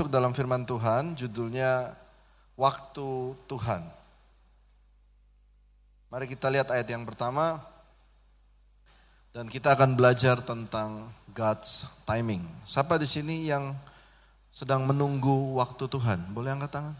Masuk dalam firman Tuhan, judulnya Waktu Tuhan. Mari kita lihat ayat yang pertama, dan kita akan belajar tentang God's timing. Siapa di sini yang sedang menunggu waktu Tuhan? Boleh angkat tangan?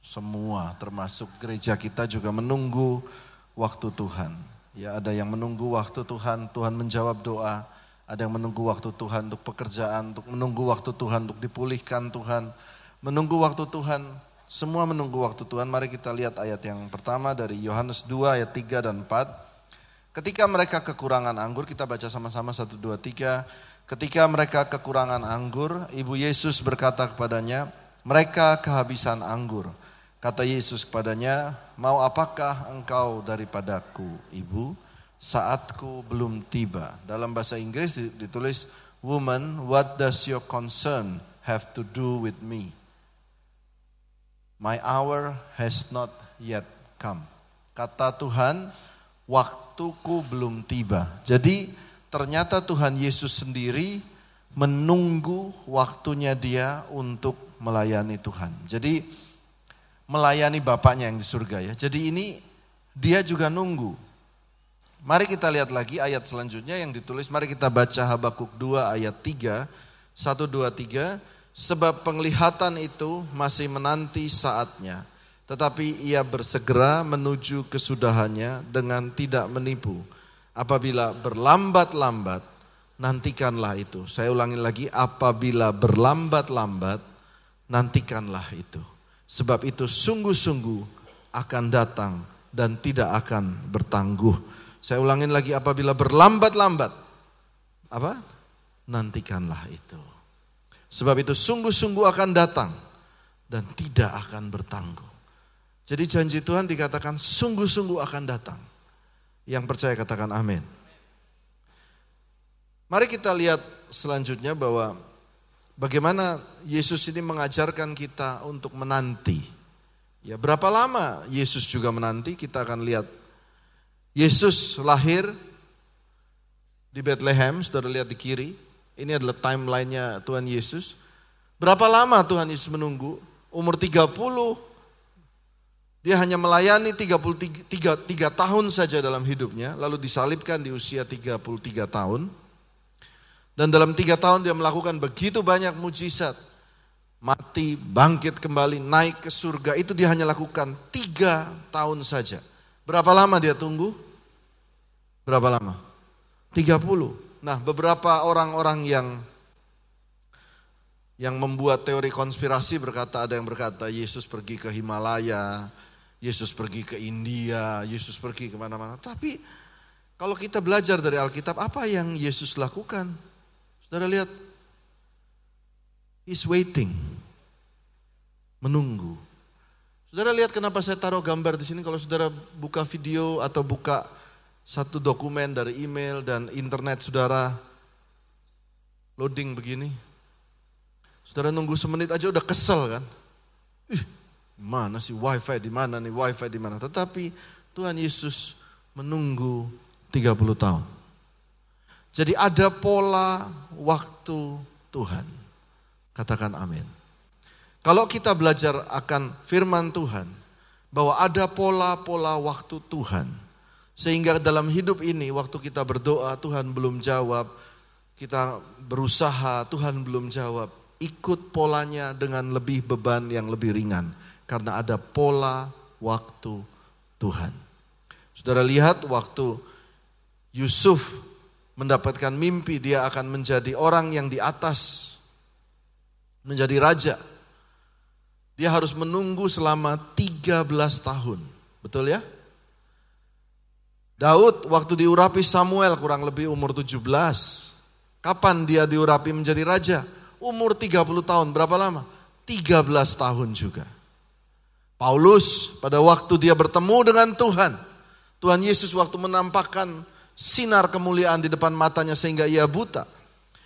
Semua, termasuk gereja kita juga menunggu waktu Tuhan. Ya ada yang menunggu waktu Tuhan, Tuhan menjawab doa. Ada yang menunggu waktu Tuhan untuk pekerjaan, untuk menunggu waktu Tuhan untuk dipulihkan Tuhan. Menunggu waktu Tuhan, semua menunggu waktu Tuhan. Mari kita lihat ayat yang pertama dari Yohanes 2 ayat 3 dan 4. Ketika mereka kekurangan anggur, kita baca sama-sama 1, 2, 3. Ketika mereka kekurangan anggur, Ibu Yesus berkata kepadanya, mereka kehabisan anggur. Kata Yesus kepadanya, mau apakah engkau daripadaku, ibu? Saatku belum tiba. Dalam bahasa Inggris ditulis, Woman, what does your concern have to do with me? My hour has not yet come. Kata Tuhan, waktuku belum tiba. Jadi ternyata Tuhan Yesus sendiri menunggu waktunya dia untuk melayani Tuhan. Jadi melayani Bapaknya yang di surga ya. Jadi ini dia juga nunggu. Mari kita lihat lagi ayat selanjutnya yang ditulis. Mari kita baca Habakuk 2 ayat 3. 1, 2, 3. Sebab penglihatan itu masih menanti saatnya. Tetapi ia bersegera menuju kesudahannya dengan tidak menipu. Apabila berlambat-lambat, nantikanlah itu. Saya ulangi lagi, apabila berlambat-lambat, nantikanlah itu. Sebab itu sungguh-sungguh akan datang dan tidak akan bertangguh saya ulangin lagi apabila berlambat-lambat. Apa? Nantikanlah itu. Sebab itu sungguh-sungguh akan datang dan tidak akan bertangguh. Jadi janji Tuhan dikatakan sungguh-sungguh akan datang. Yang percaya katakan amin. Mari kita lihat selanjutnya bahwa bagaimana Yesus ini mengajarkan kita untuk menanti. Ya, berapa lama Yesus juga menanti? Kita akan lihat Yesus lahir di Bethlehem, saudara lihat di kiri. Ini adalah timelinenya Tuhan Yesus. Berapa lama Tuhan Yesus menunggu? Umur 30, dia hanya melayani 33 3, 3 tahun saja dalam hidupnya, lalu disalibkan di usia 33 tahun. Dan dalam tiga tahun dia melakukan begitu banyak mujizat. Mati, bangkit kembali, naik ke surga. Itu dia hanya lakukan tiga tahun saja. Berapa lama dia tunggu? Berapa lama? 30. Nah, beberapa orang-orang yang yang membuat teori konspirasi berkata ada yang berkata Yesus pergi ke Himalaya, Yesus pergi ke India, Yesus pergi ke mana-mana. Tapi kalau kita belajar dari Alkitab, apa yang Yesus lakukan? Saudara lihat, He's waiting, menunggu. Saudara lihat kenapa saya taruh gambar di sini. Kalau saudara buka video atau buka satu dokumen dari email dan internet saudara loading begini. Saudara nunggu semenit aja udah kesel kan. Ih, mana sih wifi di mana nih wifi di mana. Tetapi Tuhan Yesus menunggu 30 tahun. Jadi ada pola waktu Tuhan. Katakan amin. Kalau kita belajar akan firman Tuhan, bahwa ada pola-pola waktu Tuhan, sehingga dalam hidup ini waktu kita berdoa Tuhan belum jawab, kita berusaha Tuhan belum jawab. Ikut polanya dengan lebih beban yang lebih ringan. Karena ada pola waktu Tuhan. Saudara lihat waktu Yusuf mendapatkan mimpi dia akan menjadi orang yang di atas. Menjadi raja. Dia harus menunggu selama 13 tahun. Betul ya? Daud waktu diurapi Samuel kurang lebih umur 17. Kapan dia diurapi menjadi raja? Umur 30 tahun, berapa lama? 13 tahun juga. Paulus pada waktu dia bertemu dengan Tuhan, Tuhan Yesus waktu menampakkan sinar kemuliaan di depan matanya sehingga ia buta.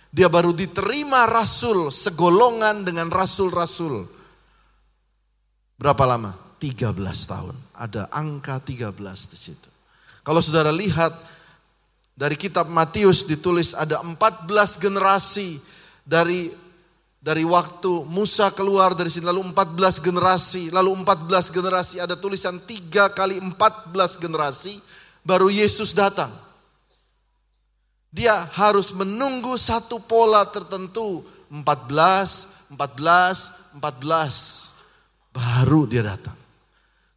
Dia baru diterima rasul segolongan dengan rasul-rasul. Berapa lama? 13 tahun. Ada angka 13 di situ. Kalau saudara lihat dari kitab Matius ditulis ada 14 generasi dari dari waktu Musa keluar dari sini lalu 14 generasi, lalu 14 generasi ada tulisan 3 kali 14 generasi baru Yesus datang. Dia harus menunggu satu pola tertentu 14, 14, 14 baru dia datang.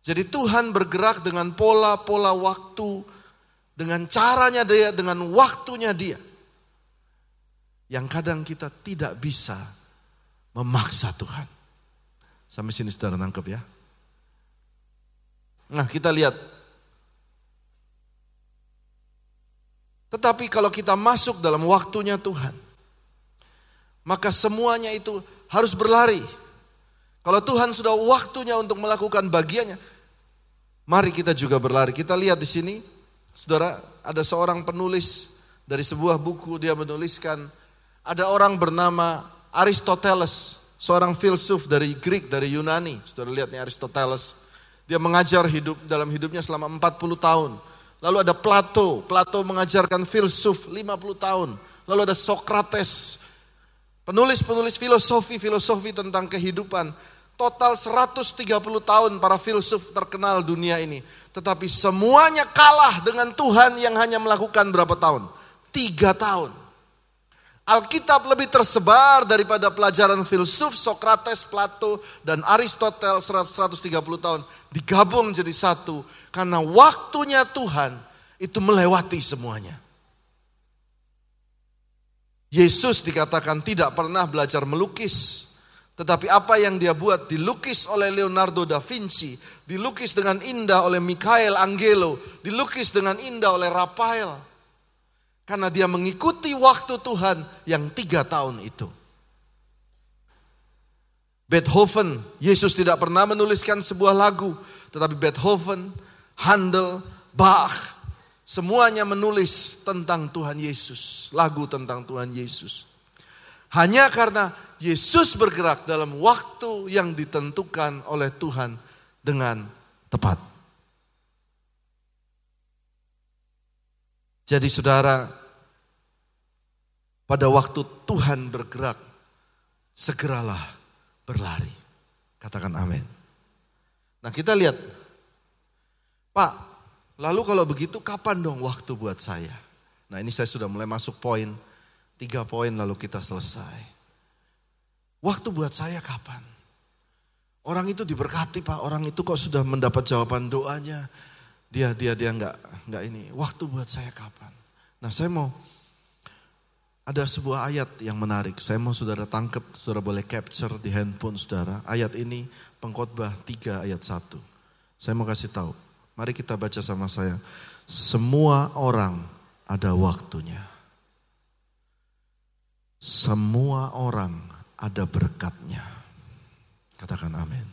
Jadi Tuhan bergerak dengan pola-pola waktu dengan caranya dia, dengan waktunya dia. Yang kadang kita tidak bisa memaksa Tuhan. Sampai sini saudara nangkep ya. Nah kita lihat. Tetapi kalau kita masuk dalam waktunya Tuhan. Maka semuanya itu harus berlari. Kalau Tuhan sudah waktunya untuk melakukan bagiannya. Mari kita juga berlari. Kita lihat di sini. Saudara ada seorang penulis dari sebuah buku. Dia menuliskan. Ada orang bernama Aristoteles, seorang filsuf dari Greek, dari Yunani. Sudah lihat nih Aristoteles. Dia mengajar hidup dalam hidupnya selama 40 tahun. Lalu ada Plato, Plato mengajarkan filsuf 50 tahun. Lalu ada Socrates, penulis-penulis filosofi, filosofi tentang kehidupan. Total 130 tahun para filsuf terkenal dunia ini. Tetapi semuanya kalah dengan Tuhan yang hanya melakukan berapa tahun? Tiga tahun. Alkitab lebih tersebar daripada pelajaran filsuf Socrates, Plato, dan Aristoteles 130 tahun. Digabung jadi satu. Karena waktunya Tuhan itu melewati semuanya. Yesus dikatakan tidak pernah belajar melukis. Tetapi apa yang dia buat dilukis oleh Leonardo da Vinci, dilukis dengan indah oleh Michael Angelo, dilukis dengan indah oleh Raphael. Karena dia mengikuti waktu Tuhan yang tiga tahun itu. Beethoven, Yesus tidak pernah menuliskan sebuah lagu. Tetapi Beethoven, Handel, Bach, semuanya menulis tentang Tuhan Yesus. Lagu tentang Tuhan Yesus. Hanya karena Yesus bergerak dalam waktu yang ditentukan oleh Tuhan dengan tepat. Jadi saudara, pada waktu Tuhan bergerak, segeralah berlari. Katakan amin. Nah kita lihat, Pak, lalu kalau begitu kapan dong waktu buat saya? Nah ini saya sudah mulai masuk poin, tiga poin lalu kita selesai. Waktu buat saya kapan? Orang itu diberkati pak, orang itu kok sudah mendapat jawaban doanya dia dia dia nggak nggak ini. Waktu buat saya kapan? Nah saya mau ada sebuah ayat yang menarik. Saya mau saudara tangkap, saudara boleh capture di handphone saudara. Ayat ini pengkhotbah 3 ayat 1. Saya mau kasih tahu. Mari kita baca sama saya. Semua orang ada waktunya. Semua orang ada berkatnya. Katakan amin.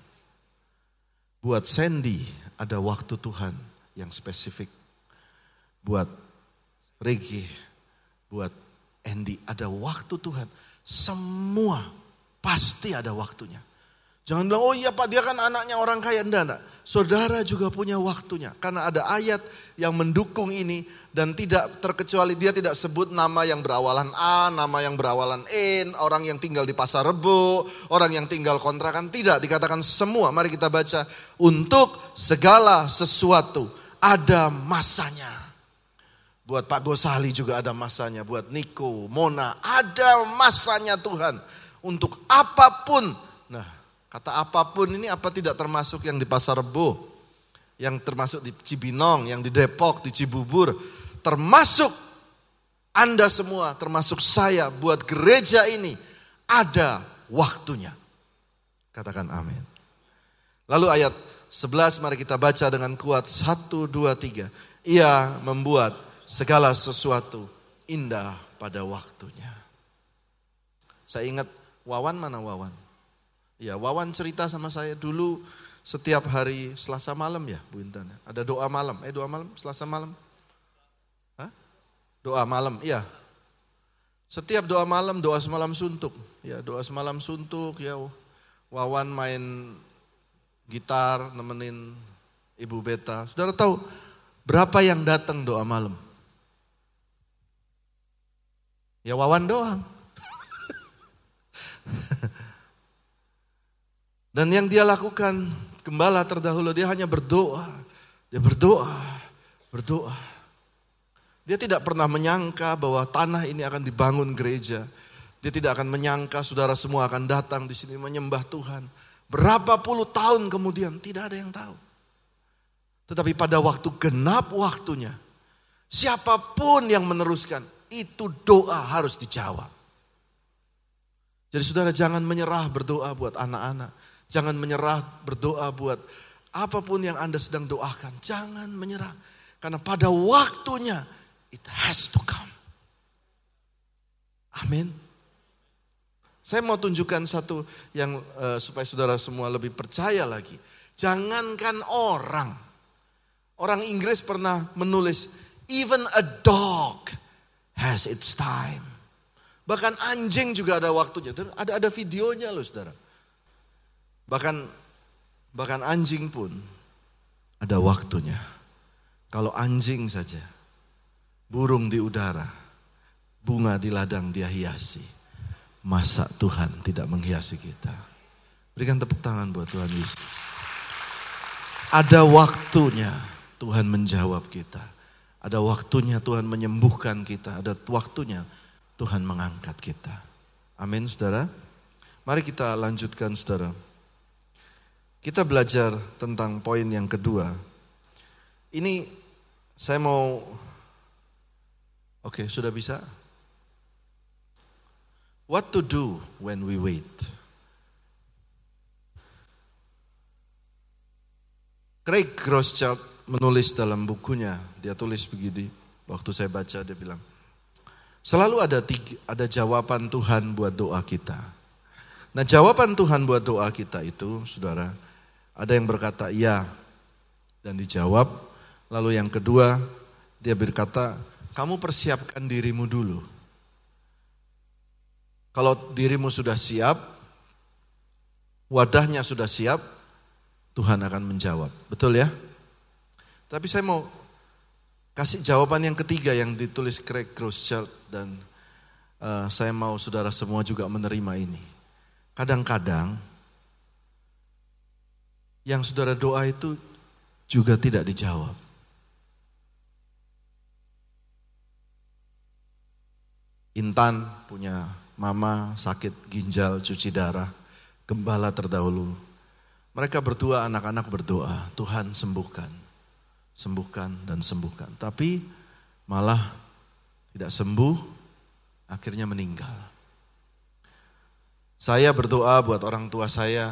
Buat Sandy ada waktu Tuhan yang spesifik. Buat Regi, buat Andy, ada waktu Tuhan. Semua pasti ada waktunya. Jangan bilang, oh iya Pak dia kan anaknya orang kaya. Enggak, enggak. Saudara juga punya waktunya. Karena ada ayat yang mendukung ini. Dan tidak terkecuali dia tidak sebut nama yang berawalan A, nama yang berawalan N, orang yang tinggal di pasar rebo, orang yang tinggal kontrakan. Tidak, dikatakan semua. Mari kita baca. Untuk segala sesuatu ada masanya. Buat Pak Gosali juga ada masanya, buat Niko, Mona, ada masanya Tuhan. Untuk apa pun. Nah, kata apa pun ini apa tidak termasuk yang di Pasar Rebo, yang termasuk di Cibinong, yang di Depok, di Cibubur, termasuk Anda semua, termasuk saya buat gereja ini ada waktunya. Katakan amin. Lalu ayat 11 mari kita baca dengan kuat. Satu, dua, tiga. Ia membuat segala sesuatu indah pada waktunya. Saya ingat Wawan mana Wawan? Ya Wawan cerita sama saya dulu setiap hari Selasa malam ya Bu Intan. Ada doa malam. Eh doa malam Selasa malam. Hah? Doa malam, iya. Setiap doa malam doa semalam suntuk. Ya doa semalam suntuk ya. Wawan main gitar, nemenin Ibu Beta. Saudara tahu berapa yang datang doa malam? Ya Wawan doang. Dan yang dia lakukan, gembala terdahulu, dia hanya berdoa. Dia berdoa, berdoa. Dia tidak pernah menyangka bahwa tanah ini akan dibangun gereja. Dia tidak akan menyangka saudara semua akan datang di sini menyembah Tuhan. Berapa puluh tahun kemudian tidak ada yang tahu. Tetapi pada waktu genap waktunya, siapa pun yang meneruskan, itu doa harus dijawab. Jadi saudara jangan menyerah berdoa buat anak-anak. Jangan menyerah berdoa buat apa pun yang Anda sedang doakan. Jangan menyerah. Karena pada waktunya, it has to come. Amin. Saya mau tunjukkan satu yang uh, supaya saudara semua lebih percaya lagi. Jangankan orang. Orang Inggris pernah menulis, even a dog has its time. Bahkan anjing juga ada waktunya. Ada ada videonya loh saudara. Bahkan bahkan anjing pun ada waktunya. Kalau anjing saja, burung di udara, bunga di ladang dia hiasi Masa Tuhan tidak menghiasi kita? Berikan tepuk tangan buat Tuhan Yesus. Ada waktunya Tuhan menjawab kita. Ada waktunya Tuhan menyembuhkan kita. Ada waktunya Tuhan mengangkat kita. Amin saudara. Mari kita lanjutkan saudara. Kita belajar tentang poin yang kedua. Ini saya mau, oke sudah bisa? What to do when we wait? Craig Groeschel menulis dalam bukunya, dia tulis begini, waktu saya baca dia bilang, selalu ada tiga, ada jawaban Tuhan buat doa kita. Nah jawaban Tuhan buat doa kita itu, saudara, ada yang berkata ya dan dijawab. Lalu yang kedua, dia berkata, kamu persiapkan dirimu dulu. Kalau dirimu sudah siap, wadahnya sudah siap, Tuhan akan menjawab. Betul ya? Tapi saya mau kasih jawaban yang ketiga yang ditulis Craig Groeschel dan uh, saya mau saudara semua juga menerima ini. Kadang-kadang yang saudara doa itu juga tidak dijawab. Intan punya mama sakit ginjal, cuci darah, gembala terdahulu. Mereka berdua, anak-anak berdoa, Tuhan sembuhkan, sembuhkan dan sembuhkan. Tapi malah tidak sembuh, akhirnya meninggal. Saya berdoa buat orang tua saya,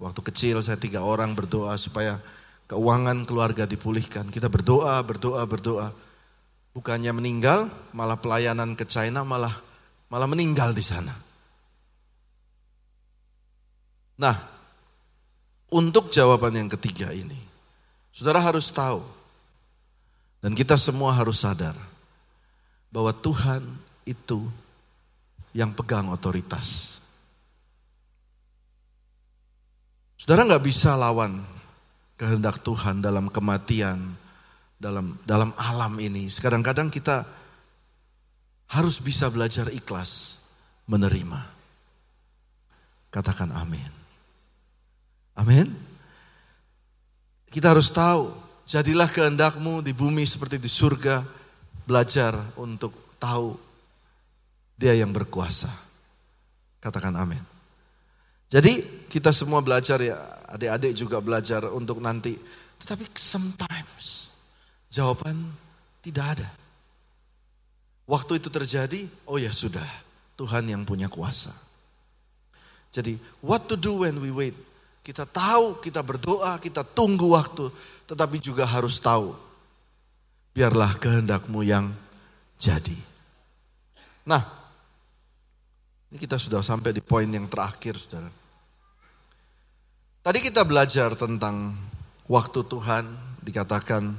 waktu kecil saya tiga orang berdoa supaya keuangan keluarga dipulihkan. Kita berdoa, berdoa, berdoa. Bukannya meninggal, malah pelayanan ke China malah malah meninggal di sana. Nah, untuk jawaban yang ketiga ini, saudara harus tahu, dan kita semua harus sadar, bahwa Tuhan itu yang pegang otoritas. Saudara nggak bisa lawan kehendak Tuhan dalam kematian, dalam dalam alam ini. Kadang-kadang kita harus bisa belajar ikhlas menerima. Katakan amin. Amin. Kita harus tahu, jadilah kehendakmu di bumi seperti di surga, belajar untuk tahu dia yang berkuasa. Katakan amin. Jadi kita semua belajar ya, adik-adik juga belajar untuk nanti. Tetapi sometimes jawaban tidak ada. Waktu itu terjadi, oh ya sudah, Tuhan yang punya kuasa. Jadi, what to do when we wait? Kita tahu, kita berdoa, kita tunggu waktu, tetapi juga harus tahu, biarlah kehendakmu yang jadi. Nah, ini kita sudah sampai di poin yang terakhir, saudara. Tadi kita belajar tentang waktu Tuhan, dikatakan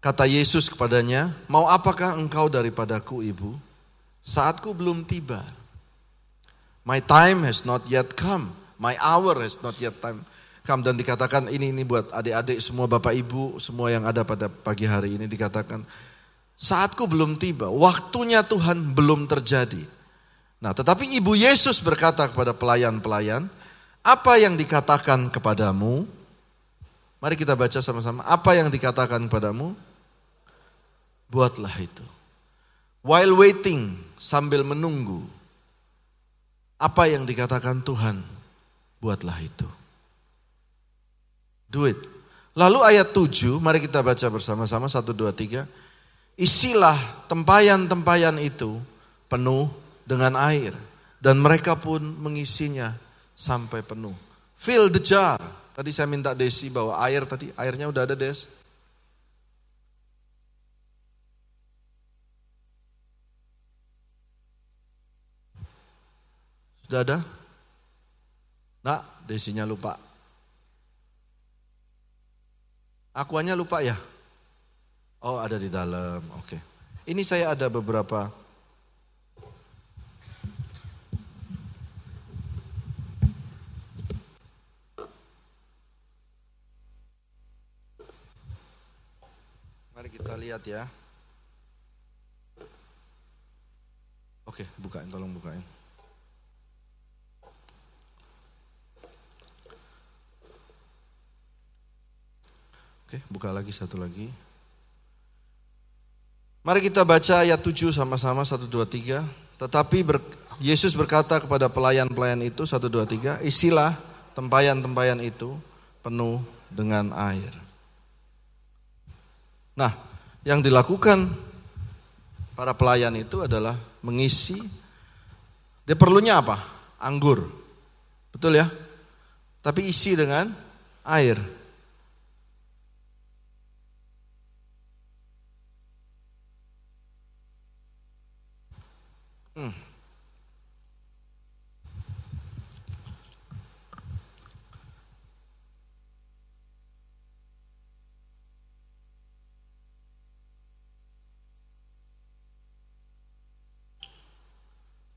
Kata Yesus kepadanya, mau apakah engkau daripadaku ibu? Saatku belum tiba. My time has not yet come. My hour has not yet time come. Dan dikatakan ini ini buat adik-adik semua bapak ibu semua yang ada pada pagi hari ini dikatakan saatku belum tiba. Waktunya Tuhan belum terjadi. Nah tetapi ibu Yesus berkata kepada pelayan-pelayan, Apa yang dikatakan kepadamu? Mari kita baca sama-sama. Apa yang dikatakan kepadamu? Buatlah itu. While waiting, sambil menunggu. Apa yang dikatakan Tuhan? Buatlah itu. Do it. Lalu ayat 7, mari kita baca bersama-sama. 1, 2, 3. Isilah tempayan-tempayan itu penuh dengan air. Dan mereka pun mengisinya sampai penuh. Fill the jar. Tadi saya minta Desi bawa air tadi, airnya udah ada Des. Sudah ada? Nah, Desinya lupa. Akuannya lupa ya? Oh, ada di dalam. Oke. Ini saya ada beberapa Kita lihat ya. Oke, bukain, tolong bukain. Oke, buka lagi satu lagi. Mari kita baca ayat 7 sama-sama 1 2 3. Tetapi ber, Yesus berkata kepada pelayan-pelayan itu 1 2 3, isilah tempayan-tempayan itu penuh dengan air. Nah, yang dilakukan para pelayan itu adalah mengisi dia perlunya apa? Anggur. Betul ya? Tapi isi dengan air.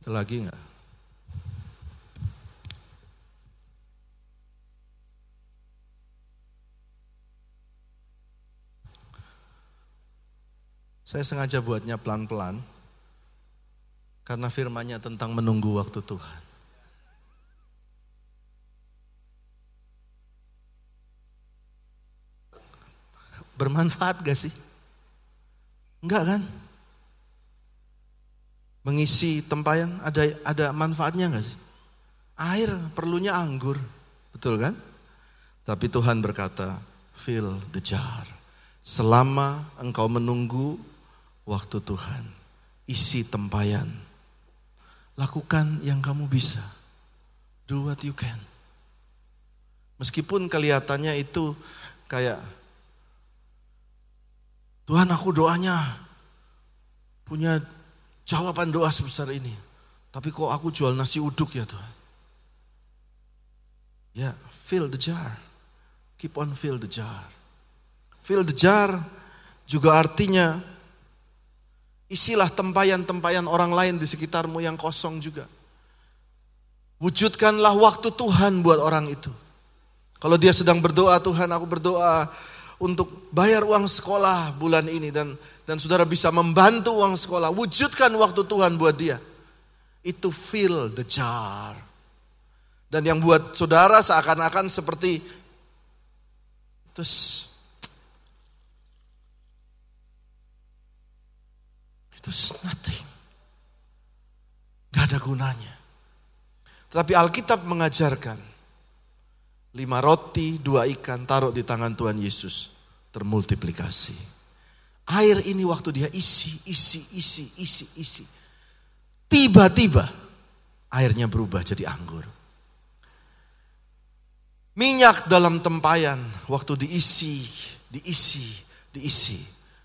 Ada lagi nggak? Saya sengaja buatnya pelan-pelan karena firmanya tentang menunggu waktu Tuhan. Bermanfaat gak sih? Enggak kan? Mengisi tempayan ada ada manfaatnya nggak sih? Air perlunya anggur, betul kan? Tapi Tuhan berkata, fill the jar. Selama engkau menunggu waktu Tuhan, isi tempayan. Lakukan yang kamu bisa. Do what you can. Meskipun kelihatannya itu kayak Tuhan aku doanya punya jawaban doa sebesar ini. Tapi kok aku jual nasi uduk ya Tuhan? Ya, fill the jar. Keep on fill the jar. Fill the jar juga artinya isilah tempayan-tempayan orang lain di sekitarmu yang kosong juga. Wujudkanlah waktu Tuhan buat orang itu. Kalau dia sedang berdoa, Tuhan aku berdoa untuk bayar uang sekolah bulan ini dan dan saudara bisa membantu uang sekolah, wujudkan waktu Tuhan buat dia. Itu fill the jar. Dan yang buat saudara seakan-akan seperti terus itu nothing. Gak ada gunanya. Tetapi Alkitab mengajarkan lima roti, dua ikan taruh di tangan Tuhan Yesus termultiplikasi. Air ini waktu dia isi, isi, isi, isi, isi. Tiba-tiba airnya berubah jadi anggur. Minyak dalam tempayan waktu diisi, diisi, diisi.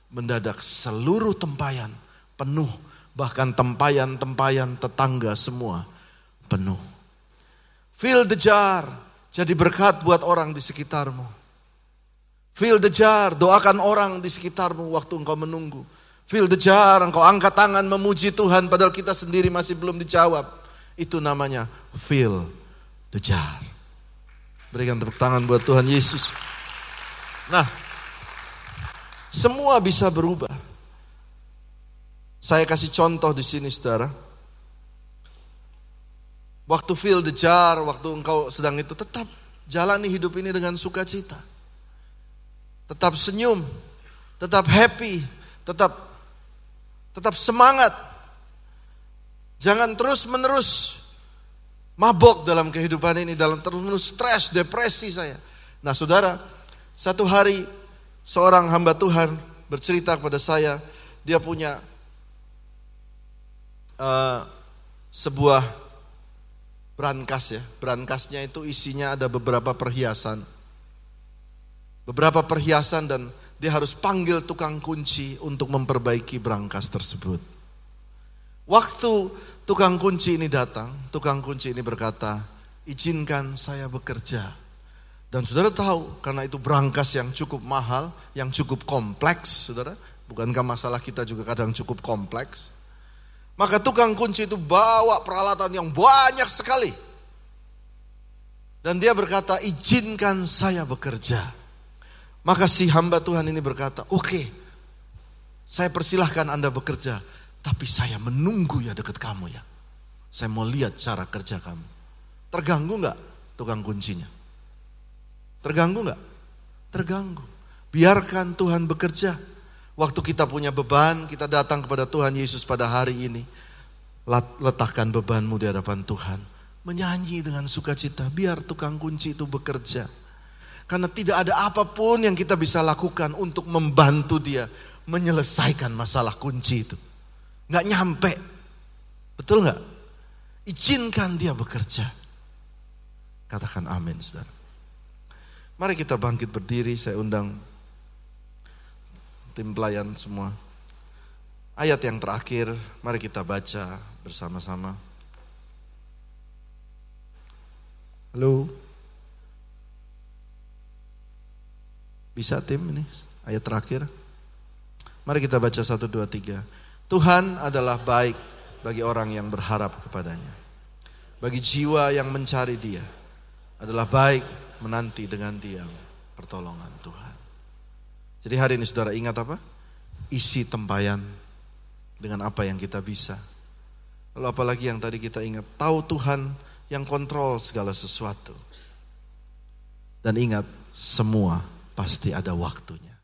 Mendadak seluruh tempayan penuh. Bahkan tempayan-tempayan tetangga semua penuh. Fill the jar. Jadi berkat buat orang di sekitarmu. Fill the jar, doakan orang di sekitarmu waktu engkau menunggu. Fill the jar, engkau angkat tangan memuji Tuhan padahal kita sendiri masih belum dijawab. Itu namanya fill the jar. Berikan tepuk tangan buat Tuhan Yesus. Nah, semua bisa berubah. Saya kasih contoh di sini saudara. Waktu fill the jar, waktu engkau sedang itu tetap jalani hidup ini dengan sukacita. Tetap senyum, tetap happy, tetap tetap semangat. Jangan terus-menerus mabok dalam kehidupan ini, dalam terus-menerus stres, depresi saya. Nah, Saudara, satu hari seorang hamba Tuhan bercerita kepada saya, dia punya uh, sebuah brankas ya. Brankasnya itu isinya ada beberapa perhiasan. Beberapa perhiasan dan dia harus panggil tukang kunci untuk memperbaiki brankas tersebut. Waktu tukang kunci ini datang, tukang kunci ini berkata, izinkan saya bekerja. Dan saudara tahu, karena itu brankas yang cukup mahal, yang cukup kompleks, saudara. Bukankah masalah kita juga kadang cukup kompleks? Maka tukang kunci itu bawa peralatan yang banyak sekali. Dan dia berkata, izinkan saya bekerja. Maka si hamba Tuhan ini berkata, oke, okay, saya persilahkan Anda bekerja. Tapi saya menunggu ya dekat kamu ya. Saya mau lihat cara kerja kamu. Terganggu nggak tukang kuncinya? Terganggu nggak? Terganggu. Biarkan Tuhan bekerja. Waktu kita punya beban, kita datang kepada Tuhan Yesus pada hari ini. Letakkan bebanmu di hadapan Tuhan. Menyanyi dengan sukacita, biar tukang kunci itu bekerja. Karena tidak ada apa pun yang kita bisa lakukan untuk membantu dia menyelesaikan masalah kunci itu. Nggak nyampe. Betul nggak? Izinkan dia bekerja. Katakan amin, saudara. Mari kita bangkit berdiri, saya undang tim pelayan semua. Ayat yang terakhir, mari kita baca bersama-sama. Halo? Bisa tim ini? Ayat terakhir. Mari kita baca satu dua tiga. Tuhan adalah baik bagi orang yang berharap kepadanya. Bagi jiwa yang mencari dia. Adalah baik menanti dengan diam pertolongan Tuhan. Jadi hari ini saudara ingat apa? Isi tempayan dengan apa yang kita bisa. Lalu apalagi yang tadi kita ingat, tahu Tuhan yang kontrol segala sesuatu. Dan ingat, semua pasti ada waktunya.